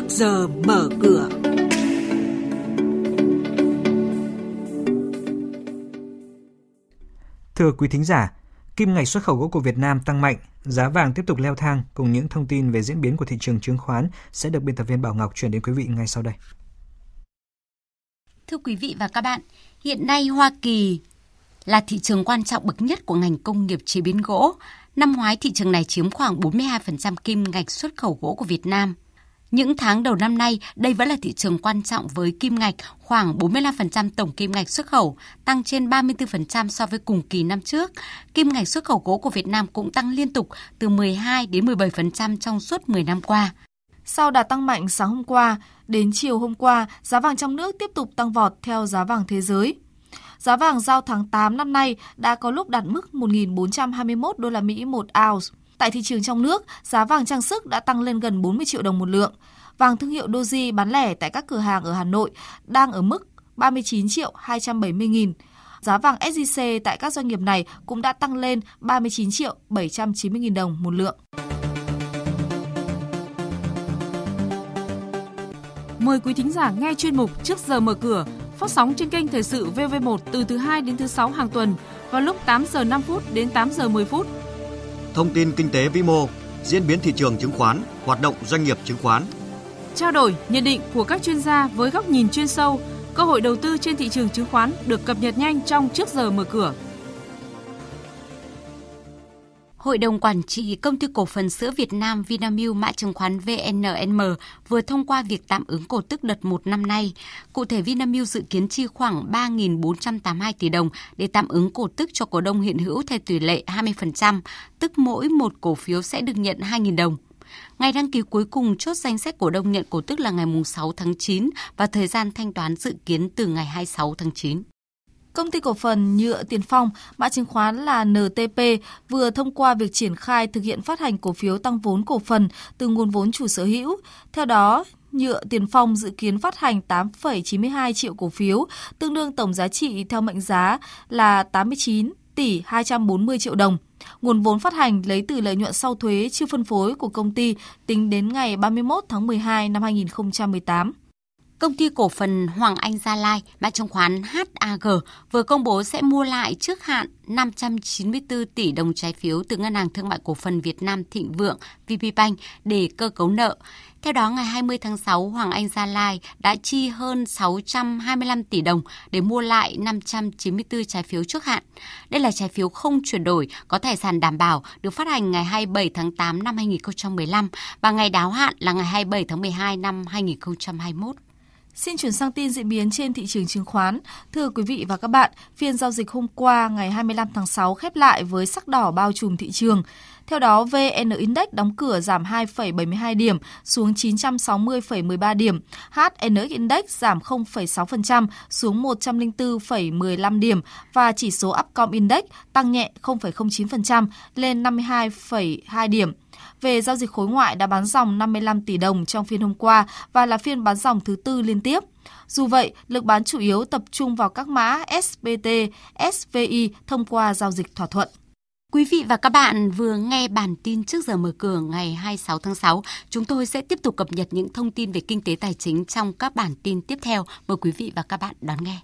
trước giờ mở cửa. Thưa quý thính giả, kim ngạch xuất khẩu gỗ của Việt Nam tăng mạnh, giá vàng tiếp tục leo thang cùng những thông tin về diễn biến của thị trường chứng khoán sẽ được biên tập viên Bảo Ngọc chuyển đến quý vị ngay sau đây. Thưa quý vị và các bạn, hiện nay Hoa Kỳ là thị trường quan trọng bậc nhất của ngành công nghiệp chế biến gỗ. Năm ngoái thị trường này chiếm khoảng 42% kim ngạch xuất khẩu gỗ của Việt Nam. Những tháng đầu năm nay, đây vẫn là thị trường quan trọng với kim ngạch khoảng 45% tổng kim ngạch xuất khẩu, tăng trên 34% so với cùng kỳ năm trước. Kim ngạch xuất khẩu gỗ của Việt Nam cũng tăng liên tục từ 12 đến 17% trong suốt 10 năm qua. Sau đà tăng mạnh sáng hôm qua, đến chiều hôm qua, giá vàng trong nước tiếp tục tăng vọt theo giá vàng thế giới. Giá vàng giao tháng 8 năm nay đã có lúc đạt mức 1.421 đô la Mỹ một ounce. Tại thị trường trong nước, giá vàng trang sức đã tăng lên gần 40 triệu đồng một lượng. Vàng thương hiệu Doji bán lẻ tại các cửa hàng ở Hà Nội đang ở mức 39 triệu 270 nghìn. Giá vàng SJC tại các doanh nghiệp này cũng đã tăng lên 39 triệu 790 nghìn đồng một lượng. Mời quý thính giả nghe chuyên mục Trước giờ mở cửa phát sóng trên kênh Thời sự VV1 từ thứ 2 đến thứ 6 hàng tuần vào lúc 8 giờ 5 phút đến 8 giờ 10 phút. Thông tin kinh tế vĩ mô, diễn biến thị trường chứng khoán, hoạt động doanh nghiệp chứng khoán. Trao đổi, nhận định của các chuyên gia với góc nhìn chuyên sâu, cơ hội đầu tư trên thị trường chứng khoán được cập nhật nhanh trong Trước giờ mở cửa. Hội đồng Quản trị Công ty Cổ phần Sữa Việt Nam Vinamilk mã chứng khoán VNM vừa thông qua việc tạm ứng cổ tức đợt 1 năm nay. Cụ thể Vinamilk dự kiến chi khoảng 3.482 tỷ đồng để tạm ứng cổ tức cho cổ đông hiện hữu theo tỷ lệ 20%, tức mỗi một cổ phiếu sẽ được nhận 2.000 đồng. Ngày đăng ký cuối cùng chốt danh sách cổ đông nhận cổ tức là ngày 6 tháng 9 và thời gian thanh toán dự kiến từ ngày 26 tháng 9. Công ty cổ phần Nhựa Tiền Phong, mã chứng khoán là NTP, vừa thông qua việc triển khai thực hiện phát hành cổ phiếu tăng vốn cổ phần từ nguồn vốn chủ sở hữu. Theo đó, Nhựa Tiền Phong dự kiến phát hành 8,92 triệu cổ phiếu, tương đương tổng giá trị theo mệnh giá là 89 tỷ 240 triệu đồng. Nguồn vốn phát hành lấy từ lợi nhuận sau thuế chưa phân phối của công ty tính đến ngày 31 tháng 12 năm 2018. Công ty cổ phần Hoàng Anh Gia Lai, mã chứng khoán HAG vừa công bố sẽ mua lại trước hạn 594 tỷ đồng trái phiếu từ Ngân hàng Thương mại Cổ phần Việt Nam Thịnh Vượng VPBank để cơ cấu nợ. Theo đó, ngày 20 tháng 6, Hoàng Anh Gia Lai đã chi hơn 625 tỷ đồng để mua lại 594 trái phiếu trước hạn. Đây là trái phiếu không chuyển đổi, có tài sản đảm bảo, được phát hành ngày 27 tháng 8 năm 2015 và ngày đáo hạn là ngày 27 tháng 12 năm 2021. Xin chuyển sang tin diễn biến trên thị trường chứng khoán. Thưa quý vị và các bạn, phiên giao dịch hôm qua ngày 25 tháng 6 khép lại với sắc đỏ bao trùm thị trường. Theo đó, VN Index đóng cửa giảm 2,72 điểm xuống 960,13 điểm. HNX Index giảm 0,6% xuống 104,15 điểm và chỉ số Upcom Index tăng nhẹ 0,09% lên 52,2 điểm. Về giao dịch khối ngoại đã bán dòng 55 tỷ đồng trong phiên hôm qua và là phiên bán dòng thứ tư liên tiếp. Dù vậy, lực bán chủ yếu tập trung vào các mã SPT, SVI thông qua giao dịch thỏa thuận. Quý vị và các bạn vừa nghe bản tin trước giờ mở cửa ngày 26 tháng 6. Chúng tôi sẽ tiếp tục cập nhật những thông tin về kinh tế tài chính trong các bản tin tiếp theo. Mời quý vị và các bạn đón nghe.